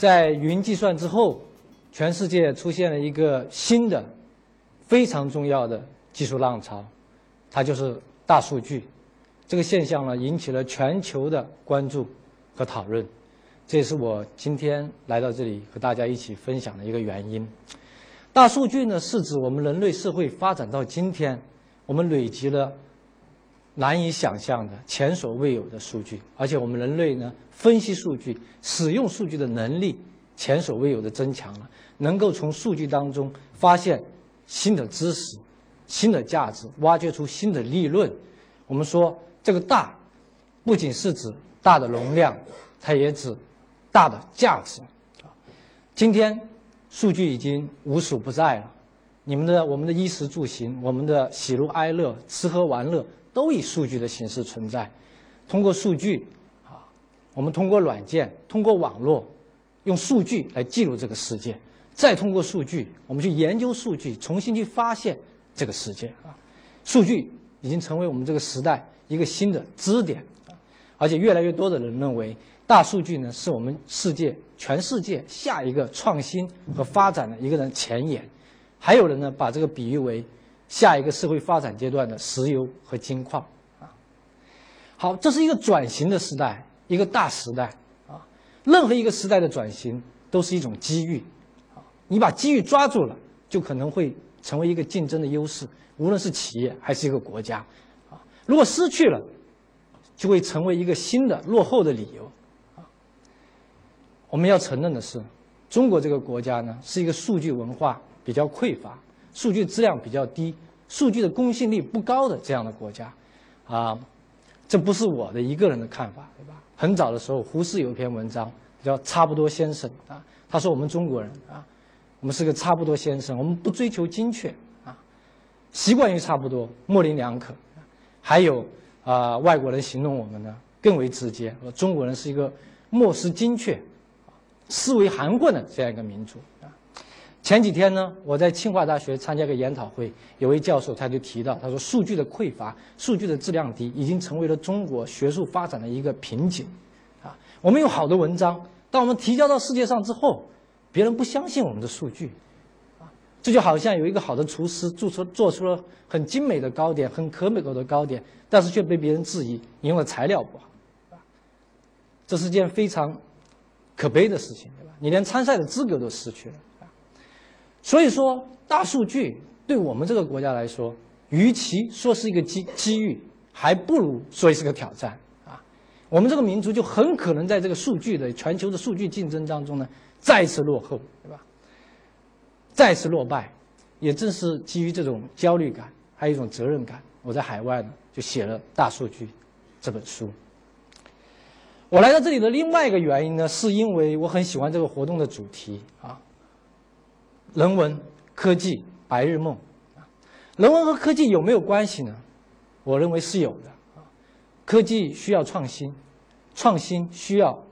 在云计算之后，全世界出现了一个新的、非常重要的技术浪潮，它就是大数据。这个现象呢，引起了全球的关注和讨论。这也是我今天来到这里和大家一起分享的一个原因。大数据呢，是指我们人类社会发展到今天，我们累积了难以想象的、前所未有的数据，而且我们人类呢，分析数据、使用数据的能力前所未有的增强了，能够从数据当中发现新的知识、新的价值，挖掘出新的利润。我们说这个“大”，不仅是指大的容量，它也指大的价值。今天。数据已经无所不在了，你们的、我们的衣食住行、我们的喜怒哀乐、吃喝玩乐，都以数据的形式存在。通过数据，啊，我们通过软件、通过网络，用数据来记录这个世界，再通过数据，我们去研究数据，重新去发现这个世界啊。数据已经成为我们这个时代一个新的支点，而且越来越多的人认为。大数据呢，是我们世界、全世界下一个创新和发展的一个人前沿，还有人呢把这个比喻为下一个社会发展阶段的石油和金矿啊。好，这是一个转型的时代，一个大时代啊。任何一个时代的转型都是一种机遇啊，你把机遇抓住了，就可能会成为一个竞争的优势，无论是企业还是一个国家啊。如果失去了，就会成为一个新的落后的理由。啊我们要承认的是，中国这个国家呢，是一个数据文化比较匮乏、数据质量比较低、数据的公信力不高的这样的国家，啊，这不是我的一个人的看法，对吧？很早的时候，胡适有一篇文章叫《差不多先生》啊，他说我们中国人啊，我们是个差不多先生，我们不追求精确啊，习惯于差不多，模棱两可。还有啊，外国人形容我们呢更为直接，说中国人是一个漠视精确。思维含混的这样一个民族！前几天呢，我在清华大学参加个研讨会，有位教授他就提到，他说数据的匮乏、数据的质量低，已经成为了中国学术发展的一个瓶颈啊！我们有好的文章，当我们提交到世界上之后，别人不相信我们的数据啊！这就好像有一个好的厨师做出做出了很精美的糕点、很可口的糕点，但是却被别人质疑你用的材料不好啊！这是件非常。可悲的事情，对吧？你连参赛的资格都失去了！所以说，大数据对我们这个国家来说，与其说是一个机机遇，还不如说是个挑战啊！我们这个民族就很可能在这个数据的全球的数据竞争当中呢，再次落后，对吧？再次落败。也正是基于这种焦虑感，还有一种责任感，我在海外呢就写了《大数据》这本书。我来到这里的另外一个原因呢，是因为我很喜欢这个活动的主题啊，人文科技白日梦，人文和科技有没有关系呢？我认为是有的，科技需要创新，创新需要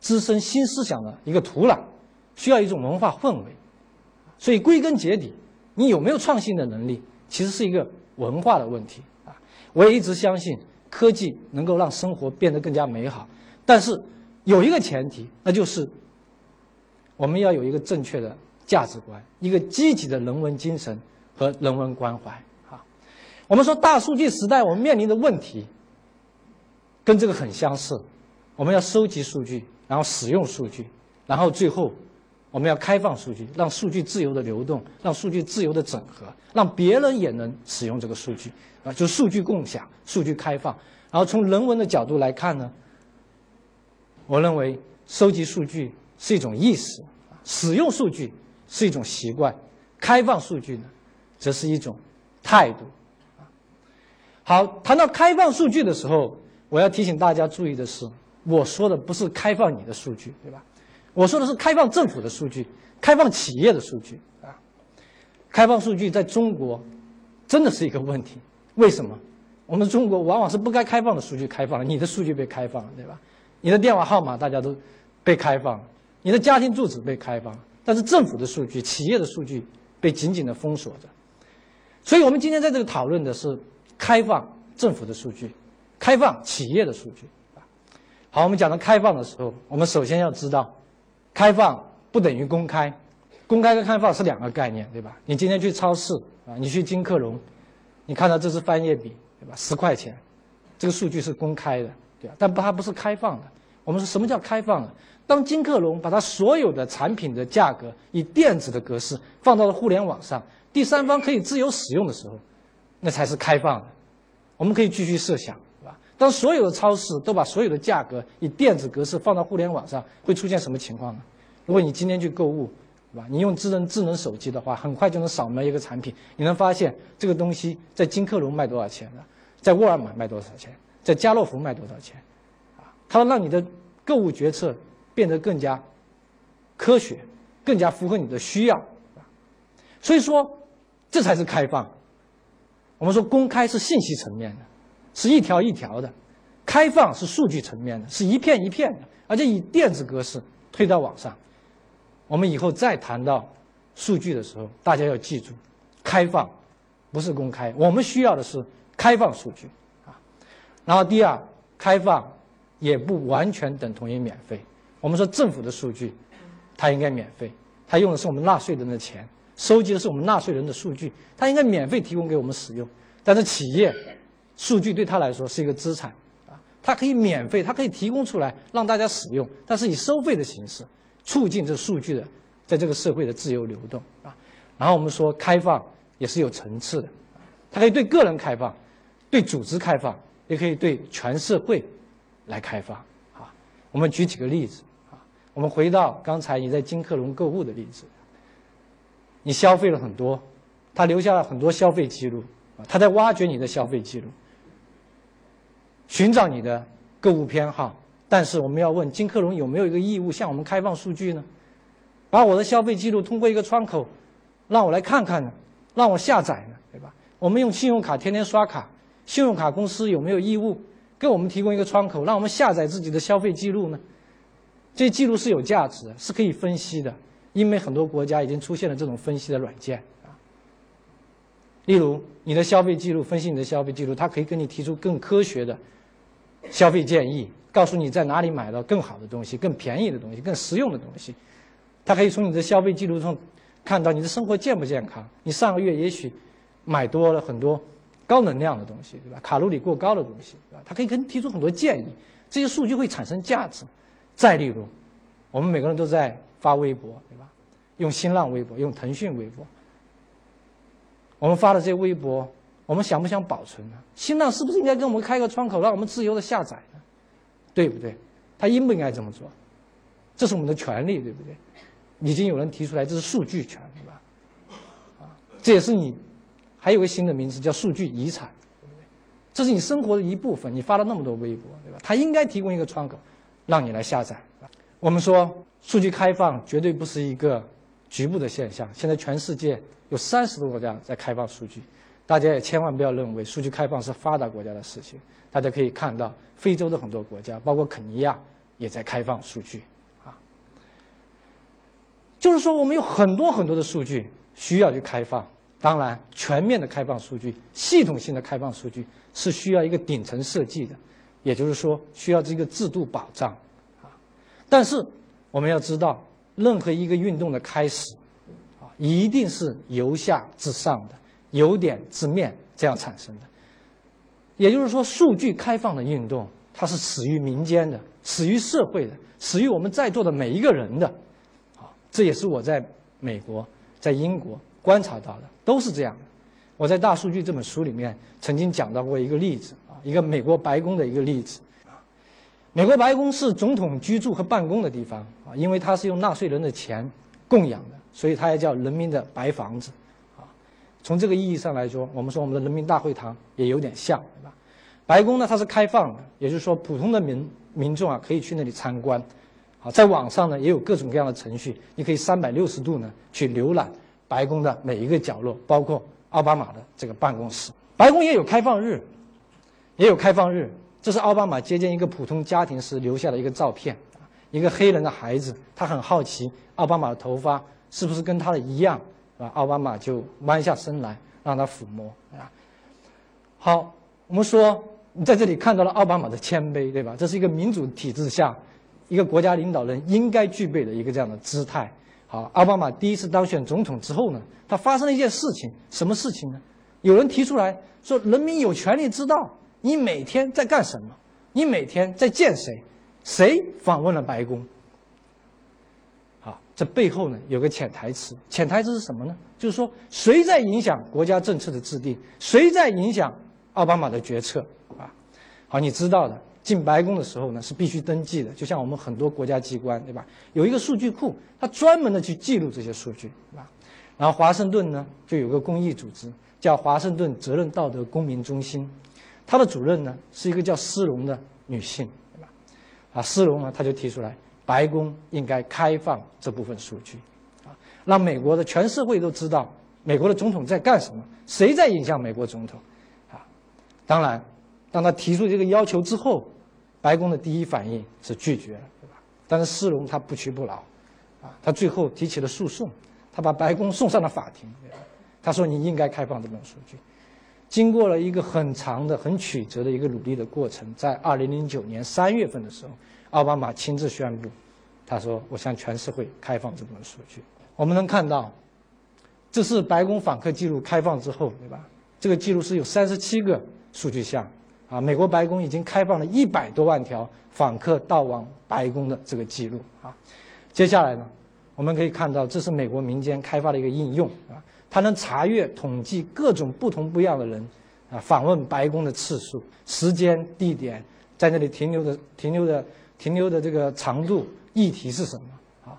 滋生新思想的一个土壤，需要一种文化氛围，所以归根结底，你有没有创新的能力，其实是一个文化的问题啊。我也一直相信。科技能够让生活变得更加美好，但是有一个前提，那就是我们要有一个正确的价值观，一个积极的人文精神和人文关怀。啊，我们说大数据时代，我们面临的问题跟这个很相似。我们要收集数据，然后使用数据，然后最后我们要开放数据，让数据自由的流动，让数据自由的整合，让别人也能使用这个数据。啊，就数据共享、数据开放，然后从人文的角度来看呢，我认为收集数据是一种意识，使用数据是一种习惯，开放数据呢，则是一种态度。好，谈到开放数据的时候，我要提醒大家注意的是，我说的不是开放你的数据，对吧？我说的是开放政府的数据，开放企业的数据啊。开放数据在中国真的是一个问题。为什么我们中国往往是不该开放的数据开放了？你的数据被开放了，对吧？你的电话号码大家都被开放了，你的家庭住址被开放了，但是政府的数据、企业的数据被紧紧的封锁着。所以我们今天在这个讨论的是开放政府的数据，开放企业的数据。好，我们讲到开放的时候，我们首先要知道，开放不等于公开，公开跟开放是两个概念，对吧？你今天去超市啊，你去金客隆，你看到这支翻页笔，对吧？十块钱，这个数据是公开的，对吧？但不，它不是开放的。我们说什么叫开放呢？当金客隆把它所有的产品的价格以电子的格式放到了互联网上，第三方可以自由使用的时候，那才是开放的。我们可以继续设想。是吧当所有的超市都把所有的价格以电子格式放到互联网上，会出现什么情况呢？如果你今天去购物，是吧？你用智能智能手机的话，很快就能扫描一个产品，你能发现这个东西在金客隆卖多少钱了，在沃尔玛卖多少钱，在家乐福卖多少钱，啊，它让你的购物决策变得更加科学，更加符合你的需要，所以说，这才是开放。我们说公开是信息层面的。是一条一条的，开放是数据层面的，是一片一片的，而且以电子格式推到网上。我们以后再谈到数据的时候，大家要记住，开放不是公开，我们需要的是开放数据啊。然后第二，开放也不完全等同于免费。我们说政府的数据，它应该免费，它用的是我们纳税人的钱，收集的是我们纳税人的数据，它应该免费提供给我们使用。但是企业。数据对他来说是一个资产，啊，它可以免费，它可以提供出来让大家使用，但是以收费的形式促进这数据的在这个社会的自由流动，啊，然后我们说开放也是有层次的，它可以对个人开放，对组织开放，也可以对全社会来开放，啊，我们举几个例子，我们回到刚才你在金客隆购物的例子，你消费了很多，他留下了很多消费记录，他在挖掘你的消费记录。寻找你的购物偏好，但是我们要问金客隆有没有一个义务向我们开放数据呢？把我的消费记录通过一个窗口，让我来看看呢，让我下载呢，对吧？我们用信用卡天天刷卡，信用卡公司有没有义务给我们提供一个窗口，让我们下载自己的消费记录呢？这些记录是有价值的，是可以分析的，因为很多国家已经出现了这种分析的软件啊。例如，你的消费记录分析你的消费记录，它可以给你提出更科学的。消费建议告诉你在哪里买到更好的东西、更便宜的东西、更实用的东西。它可以从你的消费记录中看到你的生活健不健康。你上个月也许买多了很多高能量的东西，对吧？卡路里过高的东西，对吧？它可以给你提出很多建议，这些数据会产生价值。再例如，我们每个人都在发微博，对吧？用新浪微博，用腾讯微博，我们发的这些微博。我们想不想保存呢？新浪是不是应该给我们开个窗口，让我们自由的下载呢？对不对？他应不应该这么做？这是我们的权利，对不对？已经有人提出来，这是数据权，对吧？啊，这也是你还有个新的名词叫数据遗产，对不对？这是你生活的一部分。你发了那么多微博，对吧？他应该提供一个窗口，让你来下载。我们说数据开放绝对不是一个局部的现象。现在全世界有三十多个国家在开放数据。大家也千万不要认为数据开放是发达国家的事情。大家可以看到，非洲的很多国家，包括肯尼亚，也在开放数据。啊，就是说，我们有很多很多的数据需要去开放。当然，全面的开放数据、系统性的开放数据是需要一个顶层设计的，也就是说，需要这个制度保障。啊，但是我们要知道，任何一个运动的开始，啊，一定是由下至上的。由点至面这样产生的，也就是说，数据开放的运动，它是始于民间的，始于社会的，始于我们在座的每一个人的，啊，这也是我在美国、在英国观察到的，都是这样的。我在《大数据》这本书里面曾经讲到过一个例子，一个美国白宫的一个例子啊，美国白宫是总统居住和办公的地方啊，因为它是用纳税人的钱供养的，所以它也叫人民的白房子啊。从这个意义上来说，我们说我们的人民大会堂也有点像，对吧？白宫呢，它是开放的，也就是说，普通的民民众啊可以去那里参观。好，在网上呢也有各种各样的程序，你可以三百六十度呢去浏览白宫的每一个角落，包括奥巴马的这个办公室。白宫也有开放日，也有开放日。这是奥巴马接见一个普通家庭时留下的一个照片，一个黑人的孩子，他很好奇奥巴马的头发是不是跟他的一样。啊，奥巴马就弯下身来让他抚摸啊。好，我们说你在这里看到了奥巴马的谦卑，对吧？这是一个民主体制下，一个国家领导人应该具备的一个这样的姿态。好，奥巴马第一次当选总统之后呢，他发生了一件事情，什么事情呢？有人提出来说，人民有权利知道你每天在干什么，你每天在见谁，谁访问了白宫。好，这背后呢有个潜台词，潜台词是什么呢？就是说谁在影响国家政策的制定，谁在影响奥巴马的决策。啊好，你知道的，进白宫的时候呢是必须登记的，就像我们很多国家机关，对吧？有一个数据库，它专门的去记录这些数据，对吧？然后华盛顿呢就有个公益组织，叫华盛顿责任道德公民中心，他的主任呢是一个叫斯隆的女性，对吧？啊，斯隆呢他就提出来，白宫应该开放这部分数据，啊，让美国的全社会都知道美国的总统在干什么，谁在影响美国总统，啊，当然。当他提出这个要求之后，白宫的第一反应是拒绝了，对吧？但是斯隆他不屈不挠，啊，他最后提起了诉讼，他把白宫送上了法庭，他说你应该开放这本数据。经过了一个很长的、很曲折的一个努力的过程，在二零零九年三月份的时候，奥巴马亲自宣布，他说我向全社会开放这部分数据。我们能看到，这是白宫访客记录开放之后，对吧？这个记录是有三十七个数据项。啊，美国白宫已经开放了一百多万条访客到往白宫的这个记录啊。接下来呢，我们可以看到，这是美国民间开发的一个应用啊，它能查阅、统计各种不同不一样的人啊访问白宫的次数、时间、地点，在那里停留的、停留的、停留的这个长度、议题是什么啊？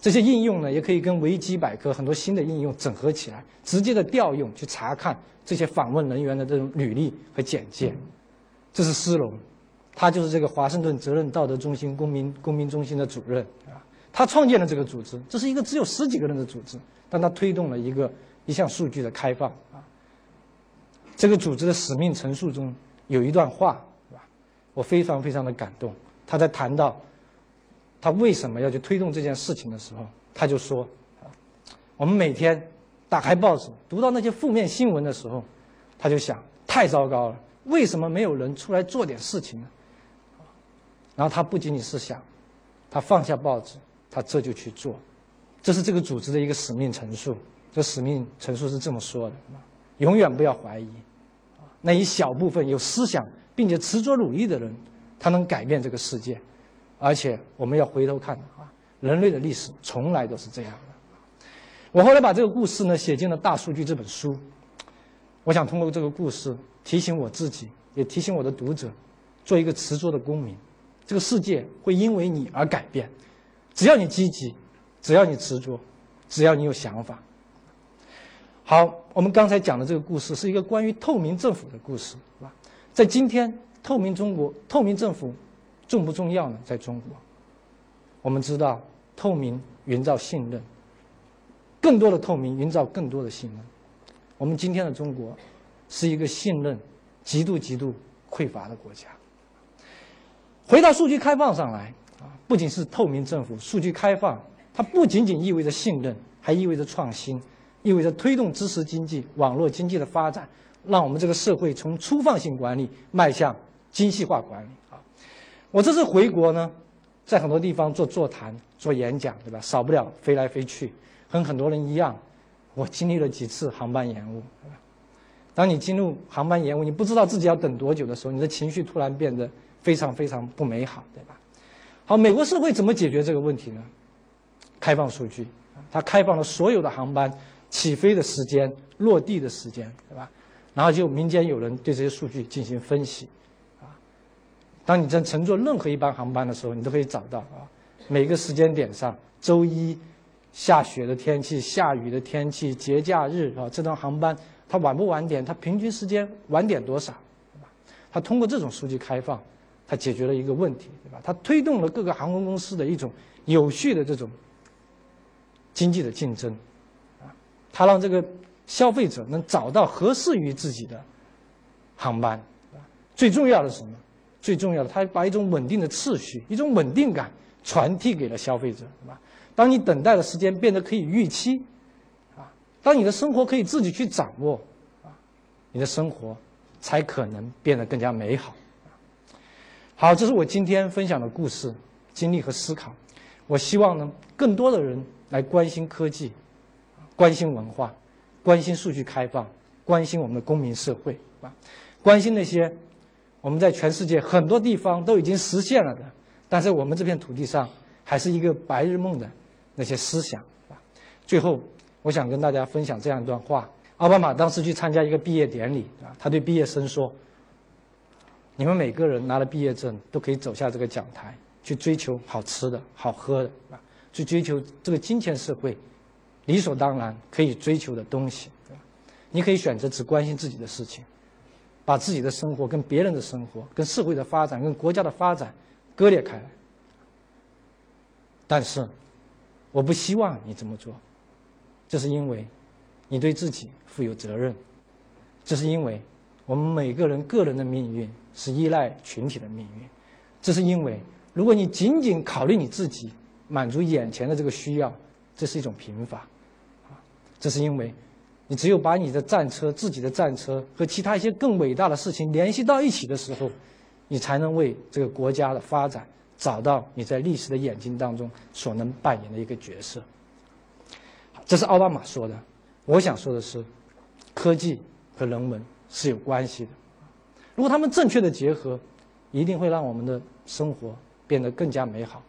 这些应用呢，也可以跟维基百科很多新的应用整合起来，直接的调用去查看。这些访问人员的这种履历和简介，这是斯隆，他就是这个华盛顿责任道德中心公民公民中心的主任啊。他创建了这个组织，这是一个只有十几个人的组织，但他推动了一个一项数据的开放啊。这个组织的使命陈述中有一段话，是吧？我非常非常的感动。他在谈到他为什么要去推动这件事情的时候，他就说，我们每天。打开报纸，读到那些负面新闻的时候，他就想：太糟糕了，为什么没有人出来做点事情呢？然后他不仅仅是想，他放下报纸，他这就去做。这是这个组织的一个使命陈述。这使命陈述是这么说的：永远不要怀疑，那一小部分有思想并且执着努力的人，他能改变这个世界。而且我们要回头看啊，人类的历史从来都是这样的。我后来把这个故事呢写进了《大数据》这本书，我想通过这个故事提醒我自己，也提醒我的读者，做一个执着的公民。这个世界会因为你而改变，只要你积极，只要你执着，只要你有想法。好，我们刚才讲的这个故事是一个关于透明政府的故事，是吧？在今天，透明中国、透明政府重不重要呢？在中国，我们知道，透明营造信任。更多的透明，营造更多的信任。我们今天的中国，是一个信任极度极度匮乏的国家。回到数据开放上来不仅是透明政府，数据开放，它不仅仅意味着信任，还意味着创新，意味着推动知识经济、网络经济的发展，让我们这个社会从粗放性管理迈向精细化管理啊。我这次回国呢，在很多地方做座谈、做演讲，对吧？少不了飞来飞去。跟很多人一样，我经历了几次航班延误。当你进入航班延误，你不知道自己要等多久的时候，你的情绪突然变得非常非常不美好，对吧？好，美国社会怎么解决这个问题呢？开放数据，它开放了所有的航班起飞的时间、落地的时间，对吧？然后就民间有人对这些数据进行分析，啊，当你在乘坐任何一班航班的时候，你都可以找到啊，每个时间点上，周一。下雪的天气、下雨的天气、节假日啊，这段航班它晚不晚点？它平均时间晚点多少？它通过这种数据开放，它解决了一个问题，对吧？它推动了各个航空公司的一种有序的这种经济的竞争，啊，它让这个消费者能找到合适于自己的航班，最重要的是什么？最重要的，它把一种稳定的秩序、一种稳定感传递给了消费者，对吧？当你等待的时间变得可以预期，啊，当你的生活可以自己去掌握，啊，你的生活才可能变得更加美好。好，这是我今天分享的故事、经历和思考。我希望呢，更多的人来关心科技，关心文化，关心数据开放，关心我们的公民社会啊，关心那些我们在全世界很多地方都已经实现了的，但是我们这片土地上还是一个白日梦的那些思想啊。最后，我想跟大家分享这样一段话：奥巴马当时去参加一个毕业典礼啊，他对毕业生说。你们每个人拿了毕业证，都可以走下这个讲台，去追求好吃的、好喝的啊，去追求这个金钱社会理所当然可以追求的东西，对吧？你可以选择只关心自己的事情，把自己的生活跟别人的生活、跟社会的发展、跟国家的发展割裂开来。但是，我不希望你这么做，这是因为你对自己负有责任，这是因为我们每个人个人的命运。是依赖群体的命运，这是因为，如果你仅仅考虑你自己，满足眼前的这个需要，这是一种贫乏，这是因为，你只有把你的战车、自己的战车和其他一些更伟大的事情联系到一起的时候，你才能为这个国家的发展找到你在历史的眼睛当中所能扮演的一个角色。这是奥巴马说的，我想说的是，科技和人文是有关系的。如果他们正确的结合，一定会让我们的生活变得更加美好。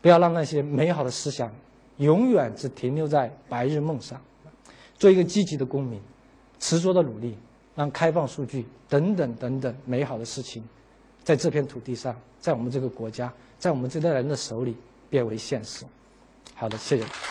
不要让那些美好的思想永远只停留在白日梦上。做一个积极的公民，执着的努力，让开放数据等等等等美好的事情，在这片土地上，在我们这个国家，在我们这代人的手里变为现实。好的，谢谢。